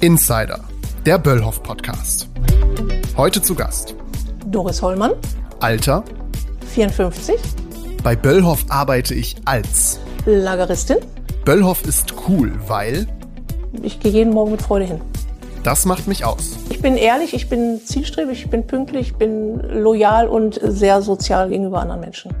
Insider, der Böllhoff Podcast. Heute zu Gast Doris Hollmann, Alter. 54, Bei Böllhoff arbeite ich als. Lageristin. Böllhoff ist cool, weil Ich gehe jeden Morgen mit Freude hin. das macht mich aus. Ich bin ehrlich, ich bin zielstrebig, ich bin pünktlich, ich bin loyal und sehr sozial gegenüber anderen Menschen.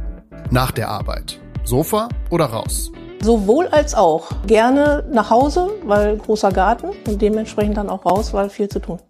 Nach der Arbeit. Sofa oder raus? Sowohl als auch. Gerne nach Hause, weil großer Garten und dementsprechend dann auch raus, weil viel zu tun.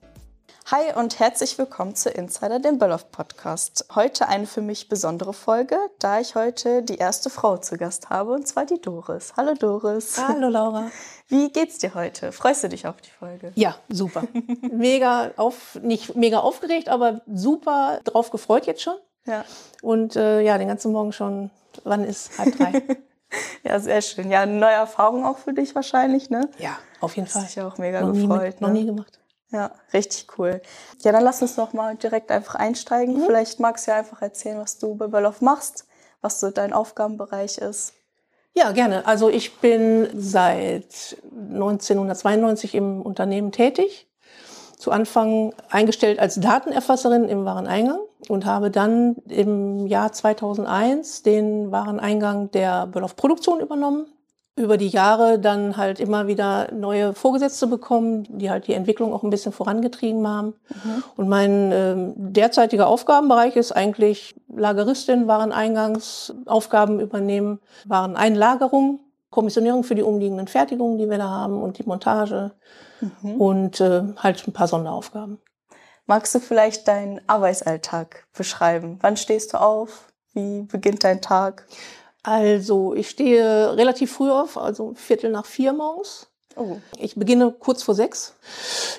Hi und herzlich willkommen zu Insider, dem Böllhoff Podcast. Heute eine für mich besondere Folge, da ich heute die erste Frau zu Gast habe, und zwar die Doris. Hallo Doris. Hallo Laura. Wie geht's dir heute? Freust du dich auf die Folge? Ja, super. mega auf, nicht mega aufgeregt, aber super drauf gefreut jetzt schon. Ja. Und äh, ja, den ganzen Morgen schon, wann ist halb drei? Ja, sehr schön. Ja, eine neue Erfahrung auch für dich wahrscheinlich, ne? ja, auf jeden Hast Fall. dich ja auch mega noch nie, gefreut. noch ne? nie gemacht. Ja, richtig cool. Ja, dann lass uns doch mal direkt einfach einsteigen. Vielleicht magst du ja einfach erzählen, was du bei Böllhoff machst, was so dein Aufgabenbereich ist. Ja, gerne. Also ich bin seit 1992 im Unternehmen tätig. Zu Anfang eingestellt als Datenerfasserin im Wareneingang und habe dann im Jahr 2001 den Wareneingang der Böllhoff Produktion übernommen. Über die Jahre dann halt immer wieder neue Vorgesetzte bekommen, die halt die Entwicklung auch ein bisschen vorangetrieben haben. Und mein ähm, derzeitiger Aufgabenbereich ist eigentlich Lageristin, Wareneingangsaufgaben übernehmen, Wareneinlagerung, Kommissionierung für die umliegenden Fertigungen, die wir da haben und die Montage und äh, halt ein paar Sonderaufgaben. Magst du vielleicht deinen Arbeitsalltag beschreiben? Wann stehst du auf? Wie beginnt dein Tag? Also ich stehe relativ früh auf, also Viertel nach vier morgens. Oh, Ich beginne kurz vor sechs.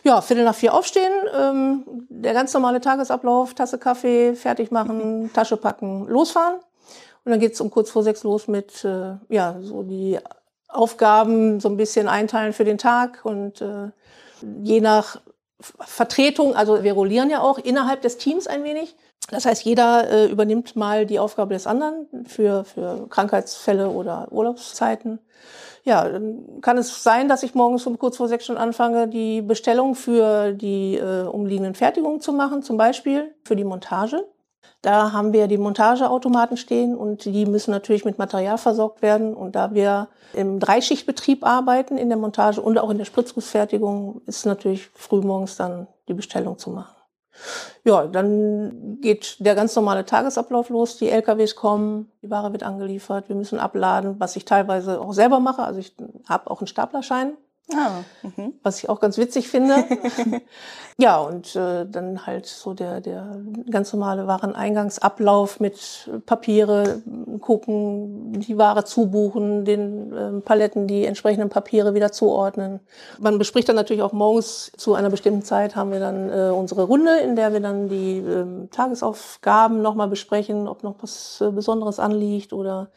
Ja, Viertel nach vier aufstehen, ähm, der ganz normale Tagesablauf, Tasse Kaffee, fertig machen, Tasche packen, losfahren. Und dann geht's um kurz vor sechs los mit, äh, ja, so die Aufgaben so ein bisschen einteilen für den Tag und äh, je nach Vertretung, also wir rollieren ja auch innerhalb des Teams ein wenig. Das heißt, jeder äh, übernimmt mal die Aufgabe des anderen für, für Krankheitsfälle oder Urlaubszeiten. Ja, dann kann es sein, dass ich morgens um kurz vor sechs schon anfange, die Bestellung für die äh, umliegenden Fertigungen zu machen, zum Beispiel für die Montage. Da haben wir die Montageautomaten stehen und die müssen natürlich mit Material versorgt werden. Und da wir im Dreischichtbetrieb arbeiten in der Montage und auch in der Spritzgussfertigung, ist natürlich frühmorgens dann die Bestellung zu machen. Ja, dann geht der ganz normale Tagesablauf los. Die LKWs kommen, die Ware wird angeliefert, wir müssen abladen, was ich teilweise auch selber mache. Also ich habe auch einen Staplerschein, ah, mhm. was ich auch ganz witzig finde. ja, und äh, dann halt so der, der ganz normale Wareneingangsablauf mit Papiere, gucken, die Ware zubuchen, den ähm, Paletten die entsprechenden Papiere wieder zuordnen. Man bespricht dann natürlich auch morgens zu einer bestimmten Zeit haben wir dann äh, unsere Runde, in der wir dann die ähm, Tagesaufgaben nochmal besprechen, ob noch was äh, Besonderes anliegt oder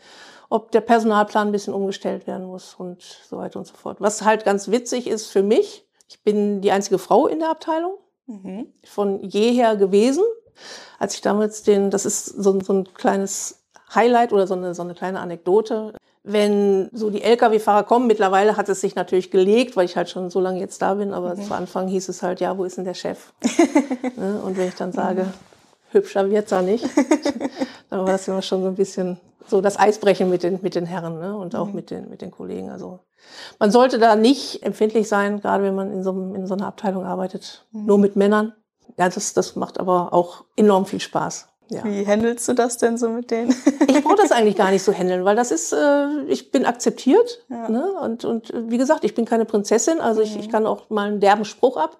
ob der Personalplan ein bisschen umgestellt werden muss und so weiter und so fort. Was halt ganz witzig ist für mich, ich bin die einzige Frau in der Abteilung, Mhm. von jeher gewesen. Als ich damals den, das ist so, ein- so ein kleines Highlight oder so eine, so eine kleine Anekdote. Wenn so die Lkw-Fahrer kommen, mittlerweile hat es sich natürlich gelegt, weil ich halt schon so lange jetzt da bin, aber zu Anfang hieß es halt, ja, wo ist denn der Chef? ne? Und wenn ich dann sage, hübscher wird's er nicht, dann war das immer schon so ein bisschen so das Eisbrechen mit den, mit den Herren ne? und auch mit, den, mit den Kollegen. Also man sollte da nicht empfindlich sein, gerade wenn man in so, in so einer Abteilung arbeitet, nur mit Männern. Ja, das, das macht aber auch enorm viel Spaß. Ja. Wie handelst du das denn so mit denen? Ich brauche das eigentlich gar nicht so handeln, weil das ist, äh, ich bin akzeptiert. Ja. Ne? Und, und äh, wie gesagt, ich bin keine Prinzessin, also ich, ich kann auch mal einen derben Spruch ab,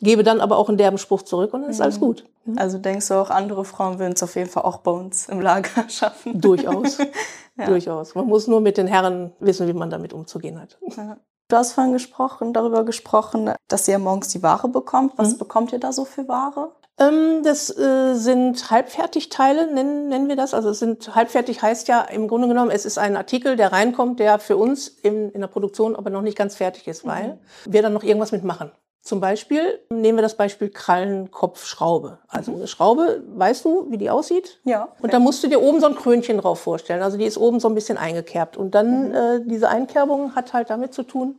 gebe dann aber auch einen derben Spruch zurück und dann ist alles gut. Also denkst du auch, andere Frauen würden es auf jeden Fall auch bei uns im Lager schaffen? Durchaus. Durchaus. Man muss nur mit den Herren wissen, wie man damit umzugehen hat. Ja. Du hast vorhin gesprochen, darüber gesprochen, dass ihr morgens die Ware bekommt. Was bekommt ihr da so für Ware? Ähm, das äh, sind Halbfertigteile, nennen, nennen wir das. Also es sind halbfertig heißt ja im Grunde genommen, es ist ein Artikel, der reinkommt, der für uns in, in der Produktion aber noch nicht ganz fertig ist, weil wir dann noch irgendwas mitmachen. Zum Beispiel nehmen wir das Beispiel Krallenkopfschraube. Also eine Schraube, weißt du, wie die aussieht? Ja. Und da musst du dir oben so ein Krönchen drauf vorstellen. Also die ist oben so ein bisschen eingekerbt. Und dann äh, diese Einkerbung hat halt damit zu tun,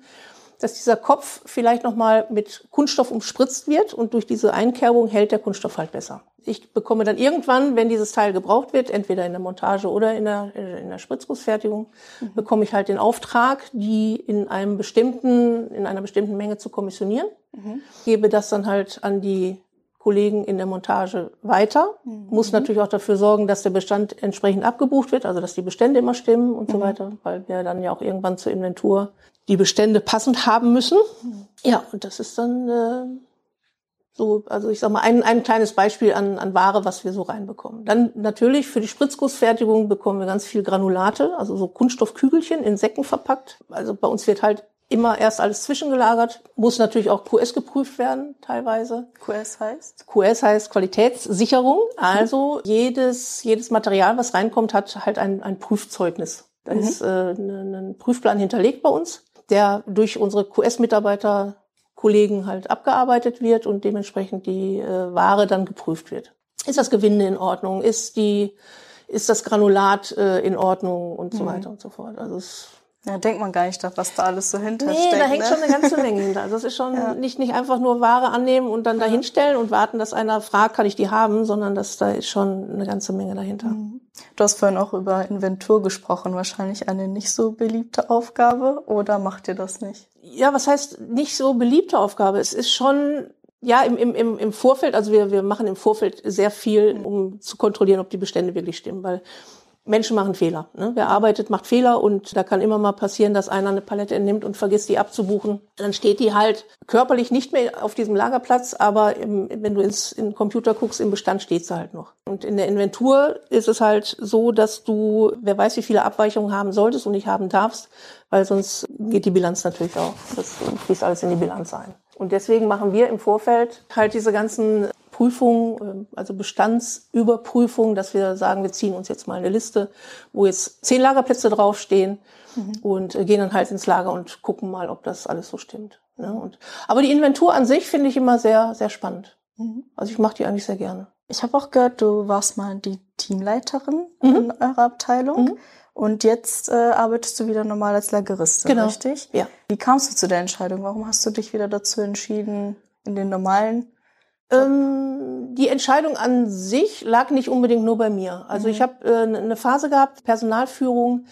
dass dieser Kopf vielleicht nochmal mit Kunststoff umspritzt wird und durch diese Einkerbung hält der Kunststoff halt besser. Ich bekomme dann irgendwann, wenn dieses Teil gebraucht wird, entweder in der Montage oder in der, in der Spritzgussfertigung, mhm. bekomme ich halt den Auftrag, die in einem bestimmten, in einer bestimmten Menge zu kommissionieren. Mhm. Gebe das dann halt an die Kollegen in der Montage weiter. Mhm. Muss natürlich auch dafür sorgen, dass der Bestand entsprechend abgebucht wird, also dass die Bestände immer stimmen und mhm. so weiter, weil wir dann ja auch irgendwann zur Inventur die Bestände passend haben müssen. Mhm. Ja, und das ist dann äh, so, also ich sag mal, ein, ein kleines Beispiel an, an Ware, was wir so reinbekommen. Dann natürlich für die Spritzgussfertigung bekommen wir ganz viel Granulate, also so Kunststoffkügelchen in Säcken verpackt. Also bei uns wird halt immer erst alles zwischengelagert, muss natürlich auch QS geprüft werden teilweise. QS heißt? QS heißt Qualitätssicherung. Also jedes, jedes Material, was reinkommt, hat halt ein, ein Prüfzeugnis. Da mhm. ist äh, ein Prüfplan hinterlegt bei uns, der durch unsere QS-Mitarbeiter Kollegen halt abgearbeitet wird und dementsprechend die äh, Ware dann geprüft wird. Ist das Gewinde in Ordnung? Ist die, ist das Granulat äh, in Ordnung und so mhm. weiter und so fort? Also es ja, denkt man gar nicht, was da alles so hintersteckt. Nee, da hängt ne? schon eine ganze Menge hinter. Also es ist schon ja. nicht, nicht einfach nur Ware annehmen und dann dahinstellen und warten, dass einer fragt, kann ich die haben, sondern dass da ist schon eine ganze Menge dahinter. Mhm. Du hast vorhin auch über Inventur gesprochen. Wahrscheinlich eine nicht so beliebte Aufgabe oder macht ihr das nicht? Ja, was heißt nicht so beliebte Aufgabe? Es ist schon ja, im, im, im Vorfeld, also wir, wir machen im Vorfeld sehr viel, um zu kontrollieren, ob die Bestände wirklich stimmen, weil Menschen machen Fehler. Ne? Wer arbeitet, macht Fehler und da kann immer mal passieren, dass einer eine Palette entnimmt und vergisst, die abzubuchen. Dann steht die halt körperlich nicht mehr auf diesem Lagerplatz, aber im, wenn du ins in den Computer guckst, im Bestand steht sie halt noch. Und in der Inventur ist es halt so, dass du, wer weiß, wie viele Abweichungen haben solltest und nicht haben darfst, weil sonst geht die Bilanz natürlich auch. Das fließt alles in die Bilanz ein. Und deswegen machen wir im Vorfeld halt diese ganzen Prüfung, ähm, also Bestandsüberprüfung, dass wir sagen, wir ziehen uns jetzt mal eine Liste, wo jetzt zehn Lagerplätze draufstehen mhm. und äh, gehen dann halt ins Lager und gucken mal, ob das alles so stimmt. Ne? Und, aber die Inventur an sich finde ich immer sehr, sehr spannend. Mhm. Also ich mache die eigentlich sehr gerne. Ich habe auch gehört, du warst mal die Teamleiterin mhm. in eurer Abteilung. Mhm. Und jetzt äh, arbeitest du wieder normal als Lageristin, genau. richtig? Ja. Wie kamst du zu der Entscheidung? Warum hast du dich wieder dazu entschieden, in den normalen ähm, die Entscheidung an sich lag nicht unbedingt nur bei mir. Also mhm. ich habe äh, eine Phase gehabt, Personalführung.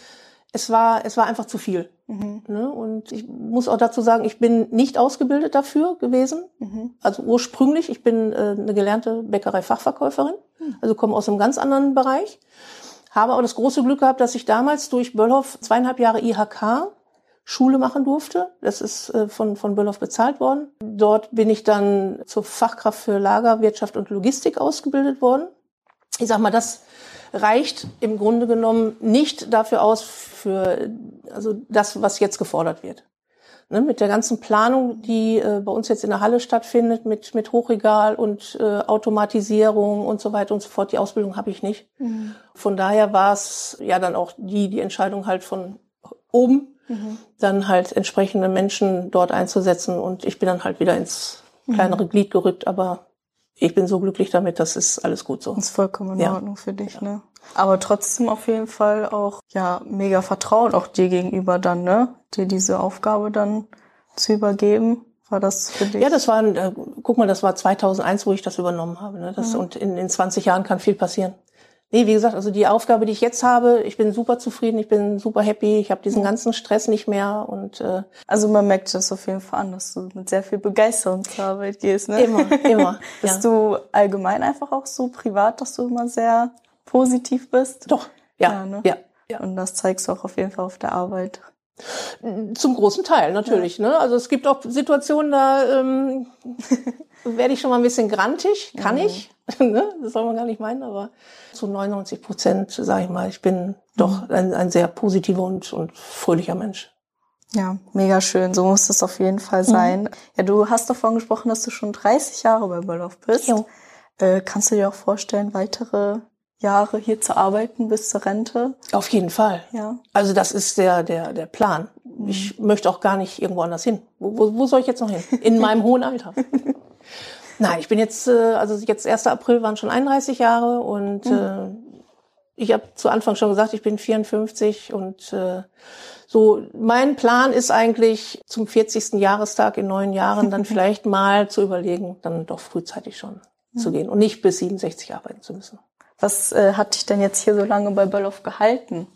Es war, es war einfach zu viel. Mhm. Ne? Und ich muss auch dazu sagen, ich bin nicht ausgebildet dafür gewesen. Mhm. Also ursprünglich, ich bin äh, eine gelernte Bäckerei-Fachverkäuferin, mhm. also komme aus einem ganz anderen Bereich. Habe aber das große Glück gehabt, dass ich damals durch Böllhoff zweieinhalb Jahre IHK Schule machen durfte. Das ist äh, von, von Böllhoff bezahlt worden. Dort bin ich dann zur Fachkraft für Lagerwirtschaft und Logistik ausgebildet worden. Ich sag mal, das reicht im Grunde genommen nicht dafür aus, für also das, was jetzt gefordert wird. Ne, mit der ganzen Planung, die äh, bei uns jetzt in der Halle stattfindet, mit, mit Hochregal und äh, Automatisierung und so weiter und so fort, die Ausbildung habe ich nicht. Mhm. Von daher war es ja dann auch die, die Entscheidung halt von oben mhm. dann halt entsprechende Menschen dort einzusetzen. Und ich bin dann halt wieder ins kleinere mhm. Glied gerückt, aber ich bin so glücklich damit, das ist alles gut so. Das ist vollkommen in ja. Ordnung für dich, ja. ne? Aber trotzdem auf jeden Fall auch, ja, mega Vertrauen auch dir gegenüber dann, ne? Dir diese Aufgabe dann zu übergeben. War das für dich? Ja, das war, äh, guck mal, das war 2001, wo ich das übernommen habe. Ne? Das, mhm. Und in, in 20 Jahren kann viel passieren. Nee, wie gesagt, also die Aufgabe, die ich jetzt habe, ich bin super zufrieden, ich bin super happy, ich habe diesen ganzen Stress nicht mehr und äh, also man merkt das auf jeden Fall an, dass du mit sehr viel Begeisterung zur Arbeit gehst, ne? Immer, immer. bist ja. du allgemein einfach auch so privat, dass du immer sehr positiv bist? Doch, ja, ja, ne? ja, ja. Und das zeigst du auch auf jeden Fall auf der Arbeit. Zum großen Teil natürlich. Ja. Ne? Also es gibt auch Situationen, da ähm, werde ich schon mal ein bisschen grantig, kann mhm. ich. ne? Das soll man gar nicht meinen, aber zu 99 Prozent, sage ich mal, ich bin doch mhm. ein, ein sehr positiver und, und fröhlicher Mensch. Ja, mega schön. So muss es auf jeden Fall mhm. sein. Mhm. Ja, du hast davon gesprochen, dass du schon 30 Jahre bei Böllhoff bist. Äh, kannst du dir auch vorstellen, weitere Jahre hier zu arbeiten bis zur Rente? Auf jeden Fall. Ja. Also das ist der, der, der Plan. Mhm. Ich möchte auch gar nicht irgendwo anders hin. Wo, wo, wo soll ich jetzt noch hin? In meinem hohen Alter. Nein, ich bin jetzt, äh, also jetzt 1. April waren schon 31 Jahre und mhm. äh, ich habe zu Anfang schon gesagt, ich bin 54 und äh, so mein Plan ist eigentlich zum 40. Jahrestag in neun Jahren dann vielleicht mal zu überlegen, dann doch frühzeitig schon mhm. zu gehen und nicht bis 67 arbeiten zu müssen. Was äh, hat dich denn jetzt hier so lange bei Böllhoff gehalten,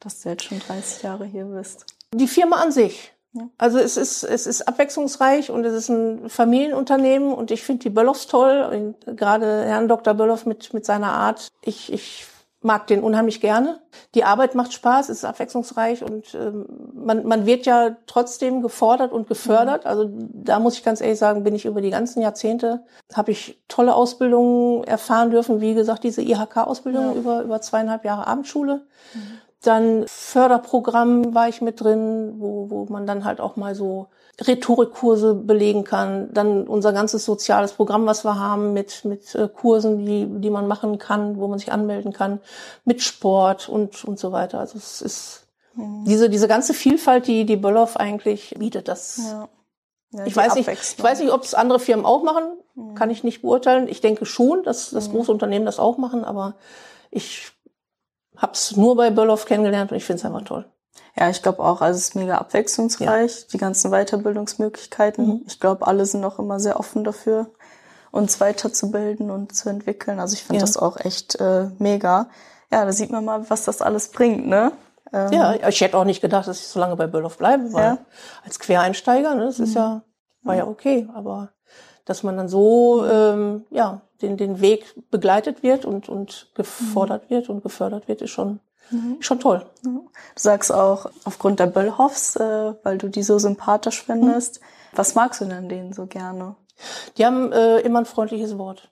dass du jetzt schon 30 Jahre hier bist? Die Firma an sich. Also es ist, es ist abwechslungsreich und es ist ein Familienunternehmen und ich finde die Böllhoffs toll. Gerade Herrn Dr. Böllhoff mit, mit seiner Art. Ich, ich mag den unheimlich gerne. Die Arbeit macht Spaß, es ist abwechslungsreich und ähm, man, man wird ja trotzdem gefordert und gefördert. Also da muss ich ganz ehrlich sagen, bin ich über die ganzen Jahrzehnte, habe ich tolle Ausbildungen erfahren dürfen. Wie gesagt, diese IHK-Ausbildung ja. über, über zweieinhalb Jahre Abendschule. Mhm. Dann Förderprogramm war ich mit drin, wo, wo man dann halt auch mal so Rhetorikkurse belegen kann. Dann unser ganzes soziales Programm, was wir haben, mit, mit äh, Kursen, die, die man machen kann, wo man sich anmelden kann, mit Sport und, und so weiter. Also es ist mhm. diese, diese ganze Vielfalt, die, die Böllhoff eigentlich bietet, das. Ja. Ja, ich, weiß nicht, ich weiß nicht, ob es andere Firmen auch machen, mhm. kann ich nicht beurteilen. Ich denke schon, dass, dass mhm. große Unternehmen das auch machen, aber ich hab's nur bei Böllhoff kennengelernt und ich finde es einfach toll. Ja, ich glaube auch, also es ist mega abwechslungsreich, ja. die ganzen Weiterbildungsmöglichkeiten. Mhm. Ich glaube, alle sind auch immer sehr offen dafür, uns weiterzubilden und zu entwickeln. Also ich finde ja. das auch echt äh, mega. Ja, da sieht man mal, was das alles bringt, ne? Ähm, ja, ich hätte auch nicht gedacht, dass ich so lange bei Böllhoff bleibe, weil ja. als Quereinsteiger, ne, das ist mhm. ja, war ja okay, aber dass man dann so ähm, ja den den Weg begleitet wird und und gefordert mhm. wird und gefördert wird, ist schon mhm. schon toll. Du sagst auch aufgrund der Böllhoffs, äh, weil du die so sympathisch findest. Mhm. Was magst du denn denen so gerne? Die haben äh, immer ein freundliches Wort.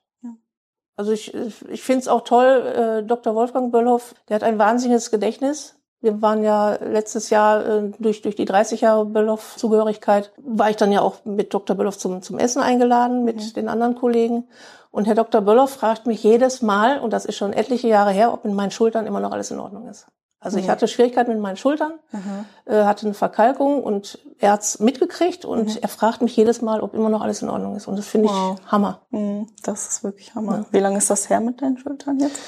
Also ich, ich finde es auch toll, äh, Dr. Wolfgang Böllhoff, der hat ein wahnsinniges Gedächtnis. Wir waren ja letztes Jahr äh, durch, durch die 30 Jahre Böllhoff-Zugehörigkeit, war ich dann ja auch mit Dr. Böllhoff zum, zum Essen eingeladen, mit mhm. den anderen Kollegen. Und Herr Dr. Böllhoff fragt mich jedes Mal, und das ist schon etliche Jahre her, ob in meinen Schultern immer noch alles in Ordnung ist. Also mhm. ich hatte Schwierigkeiten mit meinen Schultern, mhm. äh, hatte eine Verkalkung und er hat's mitgekriegt und mhm. er fragt mich jedes Mal, ob immer noch alles in Ordnung ist. Und das finde wow. ich Hammer. Mhm. Das ist wirklich Hammer. Ja. Wie lange ist das her mit deinen Schultern jetzt?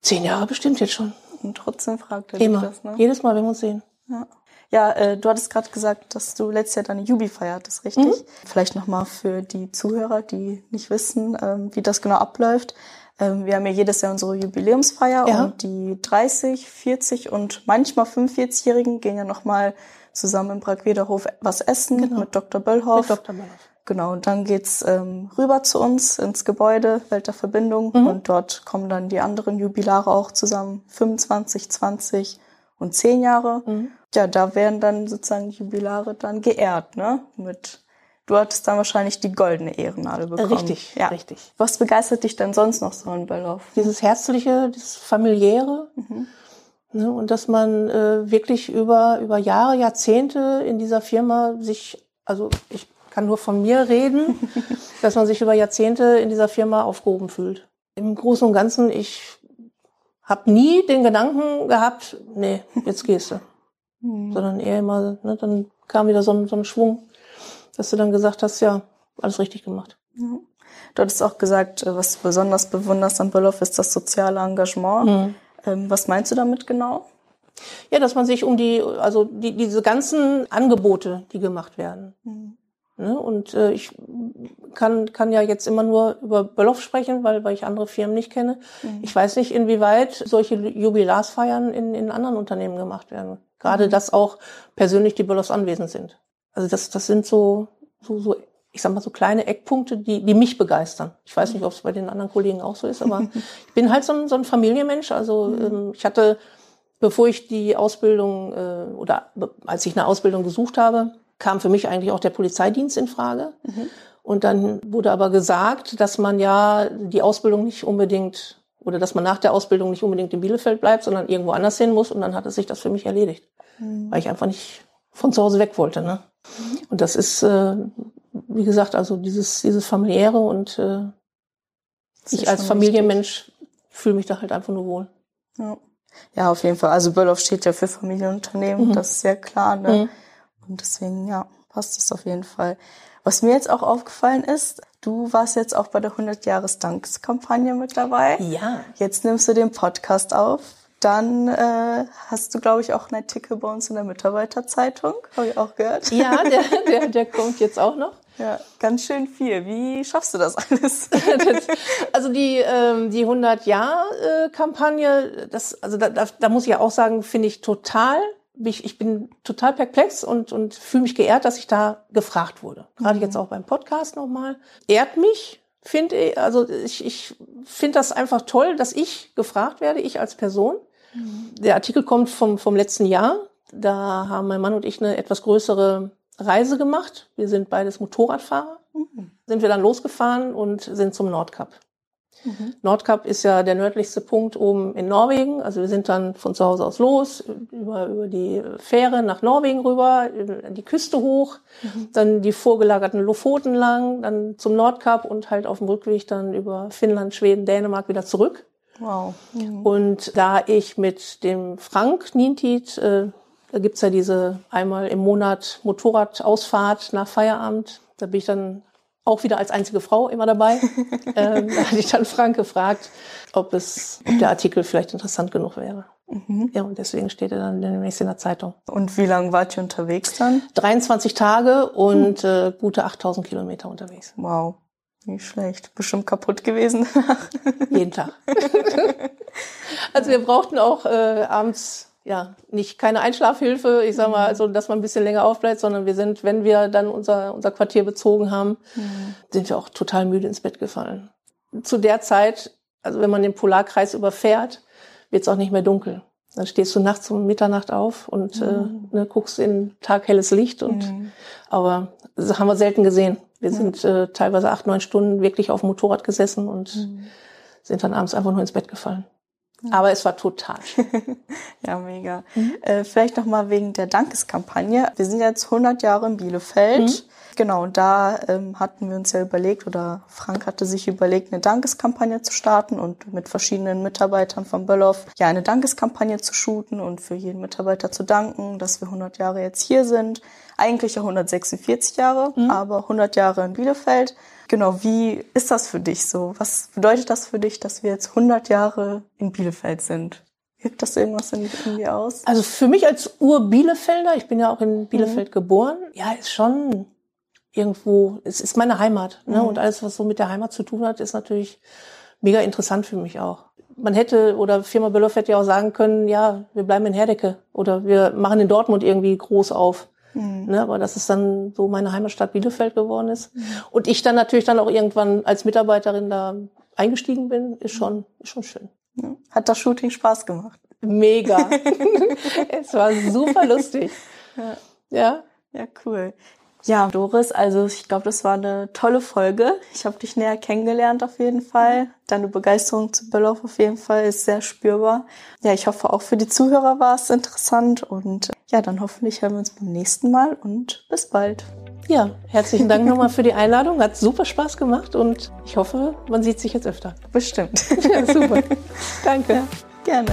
Zehn Jahre bestimmt jetzt schon. Und trotzdem fragt er Immer. das, ne? Jedes Mal, wenn wir uns sehen. Ja. Ja, äh, du hattest gerade gesagt, dass du letztes Jahr deine Jubi-Feier hattest, richtig? Mhm. Vielleicht nochmal für die Zuhörer, die nicht wissen, ähm, wie das genau abläuft. Ähm, wir haben ja jedes Jahr unsere Jubiläumsfeier ja. und die 30, 40 und manchmal 45-Jährigen gehen ja nochmal zusammen im Bragwederhof was essen genau. mit Dr. Böllhoff. Mit Dr. Böllhoff. Genau, und dann geht's ähm, rüber zu uns ins Gebäude, Welt der Verbindung. Mhm. Und dort kommen dann die anderen Jubilare auch zusammen. 25, 20 und 10 Jahre. Mhm. Ja, da werden dann sozusagen die Jubilare dann geehrt, ne? Mit Du hattest dann wahrscheinlich die goldene Ehrennadel bekommen. Richtig, ja. richtig. Was begeistert dich denn sonst noch so in Böllhoff? Dieses Herzliche, dieses Familiäre. Mhm. Ne, und dass man äh, wirklich über, über Jahre, Jahrzehnte in dieser Firma sich, also ich kann nur von mir reden, dass man sich über Jahrzehnte in dieser Firma aufgehoben fühlt. Im Großen und Ganzen, ich habe nie den Gedanken gehabt, nee, jetzt gehst du. Mhm. Sondern eher immer, ne, dann kam wieder so ein, so ein Schwung, dass du dann gesagt hast, ja, alles richtig gemacht. Du hattest auch gesagt, äh, was du besonders bewunderst an Böllhoff ist das soziale Engagement. Mhm. Ähm, was meinst du damit genau? Ja, dass man sich um die, also die, diese ganzen Angebote, die gemacht werden, mhm. Ne? Und äh, ich kann, kann ja jetzt immer nur über Böllhoff sprechen, weil, weil ich andere Firmen nicht kenne. Mhm. Ich weiß nicht, inwieweit solche Jubilarsfeiern in, in anderen Unternehmen gemacht werden. Gerade, mhm. dass auch persönlich die Böllhoffs anwesend sind. Also das, das sind so, so, so, ich sag mal, so kleine Eckpunkte, die, die mich begeistern. Ich weiß nicht, ob es bei den anderen Kollegen auch so ist, aber ich bin halt so ein, so ein Familienmensch. Also mhm. ähm, ich hatte, bevor ich die Ausbildung äh, oder als ich eine Ausbildung gesucht habe, kam für mich eigentlich auch der Polizeidienst in Frage. Mhm. Und dann wurde aber gesagt, dass man ja die Ausbildung nicht unbedingt oder dass man nach der Ausbildung nicht unbedingt in Bielefeld bleibt, sondern irgendwo anders hin muss. Und dann hat es sich das für mich erledigt, mhm. weil ich einfach nicht von zu Hause weg wollte. Ne? Mhm. Und das ist, äh, wie gesagt, also dieses, dieses familiäre und äh, ich als Familienmensch fühle mich da halt einfach nur wohl. Ja. ja, auf jeden Fall. Also Böllhoff steht ja für Familienunternehmen, mhm. das ist sehr klar. Ne? Und deswegen, ja, passt es auf jeden Fall. Was mir jetzt auch aufgefallen ist, du warst jetzt auch bei der 100-Jahres-Dankskampagne mit dabei. Ja. Jetzt nimmst du den Podcast auf. Dann äh, hast du, glaube ich, auch einen Artikel bei uns in der Mitarbeiterzeitung. Habe ich auch gehört. Ja, der, der, der kommt jetzt auch noch. Ja, ganz schön viel. Wie schaffst du das alles? also die ähm, die 100 Jahr Kampagne, das also da, da, da muss ich ja auch sagen, finde ich total ich, ich bin total perplex und, und fühle mich geehrt, dass ich da gefragt wurde. Gerade mhm. jetzt auch beim Podcast nochmal. Ehrt mich, finde ich, also ich, ich finde das einfach toll, dass ich gefragt werde, ich als Person. Mhm. Der Artikel kommt vom, vom letzten Jahr. Da haben mein Mann und ich eine etwas größere Reise gemacht. Wir sind beides Motorradfahrer. Mhm. Sind wir dann losgefahren und sind zum Nordkap. Mhm. Nordkap ist ja der nördlichste Punkt oben in Norwegen. Also wir sind dann von zu Hause aus los, über, über die Fähre nach Norwegen rüber, die Küste hoch, mhm. dann die vorgelagerten Lofoten lang, dann zum Nordkap und halt auf dem Rückweg dann über Finnland, Schweden, Dänemark wieder zurück. Wow. Mhm. Und da ich mit dem Frank Nientit, äh, da gibt's ja diese einmal im Monat Motorradausfahrt nach Feierabend, da bin ich dann auch wieder als einzige Frau immer dabei. ähm, da hatte ich dann Frank gefragt, ob es, ob der Artikel vielleicht interessant genug wäre. Mhm. Ja, und deswegen steht er dann demnächst in der Zeitung. Und wie lange wart ihr unterwegs dann? 23 Tage und mhm. äh, gute 8000 Kilometer unterwegs. Wow. Nicht schlecht. Bestimmt kaputt gewesen. Jeden Tag. also wir brauchten auch äh, abends ja, nicht keine Einschlafhilfe, ich sag mal, also, dass man ein bisschen länger aufbleibt, sondern wir sind, wenn wir dann unser, unser Quartier bezogen haben, mhm. sind wir auch total müde ins Bett gefallen. Zu der Zeit, also wenn man den Polarkreis überfährt, wird es auch nicht mehr dunkel. Dann stehst du nachts um Mitternacht auf und mhm. äh, ne, guckst in taghelles Licht und mhm. aber das haben wir selten gesehen. Wir sind äh, teilweise acht, neun Stunden wirklich auf dem Motorrad gesessen und mhm. sind dann abends einfach nur ins Bett gefallen. Aber es war total. ja, mega. Mhm. Äh, vielleicht noch mal wegen der Dankeskampagne. Wir sind jetzt 100 Jahre in Bielefeld. Mhm. Genau, da ähm, hatten wir uns ja überlegt, oder Frank hatte sich überlegt, eine Dankeskampagne zu starten und mit verschiedenen Mitarbeitern von Böllhoff ja eine Dankeskampagne zu shooten und für jeden Mitarbeiter zu danken, dass wir 100 Jahre jetzt hier sind. Eigentlich ja 146 Jahre, mhm. aber 100 Jahre in Bielefeld. Genau, wie ist das für dich so? Was bedeutet das für dich, dass wir jetzt 100 Jahre in Bielefeld sind? Wirkt das irgendwas in, irgendwie aus? Also für mich als Ur-Bielefelder, ich bin ja auch in Bielefeld mhm. geboren, ja, ist schon irgendwo, es ist meine Heimat. Ne? Mhm. Und alles, was so mit der Heimat zu tun hat, ist natürlich mega interessant für mich auch. Man hätte, oder Firma Böllhoff hätte ja auch sagen können, ja, wir bleiben in Herdecke oder wir machen in Dortmund irgendwie groß auf. Mhm. Ne, aber dass es dann so meine Heimatstadt Bielefeld geworden ist. Mhm. Und ich dann natürlich dann auch irgendwann als Mitarbeiterin da eingestiegen bin, ist schon, ist schon schön. Hat das Shooting Spaß gemacht? Mega. es war super lustig. Ja. ja. Ja, cool. Ja, Doris, also ich glaube, das war eine tolle Folge. Ich habe dich näher kennengelernt auf jeden Fall. Deine Begeisterung zu Böllauf auf jeden Fall ist sehr spürbar. Ja, ich hoffe auch für die Zuhörer war es interessant und ja, dann hoffentlich hören wir uns beim nächsten Mal und bis bald. Ja, herzlichen Dank nochmal für die Einladung. Hat super Spaß gemacht und ich hoffe, man sieht sich jetzt öfter. Bestimmt. Ja, super. Danke. Ja, gerne.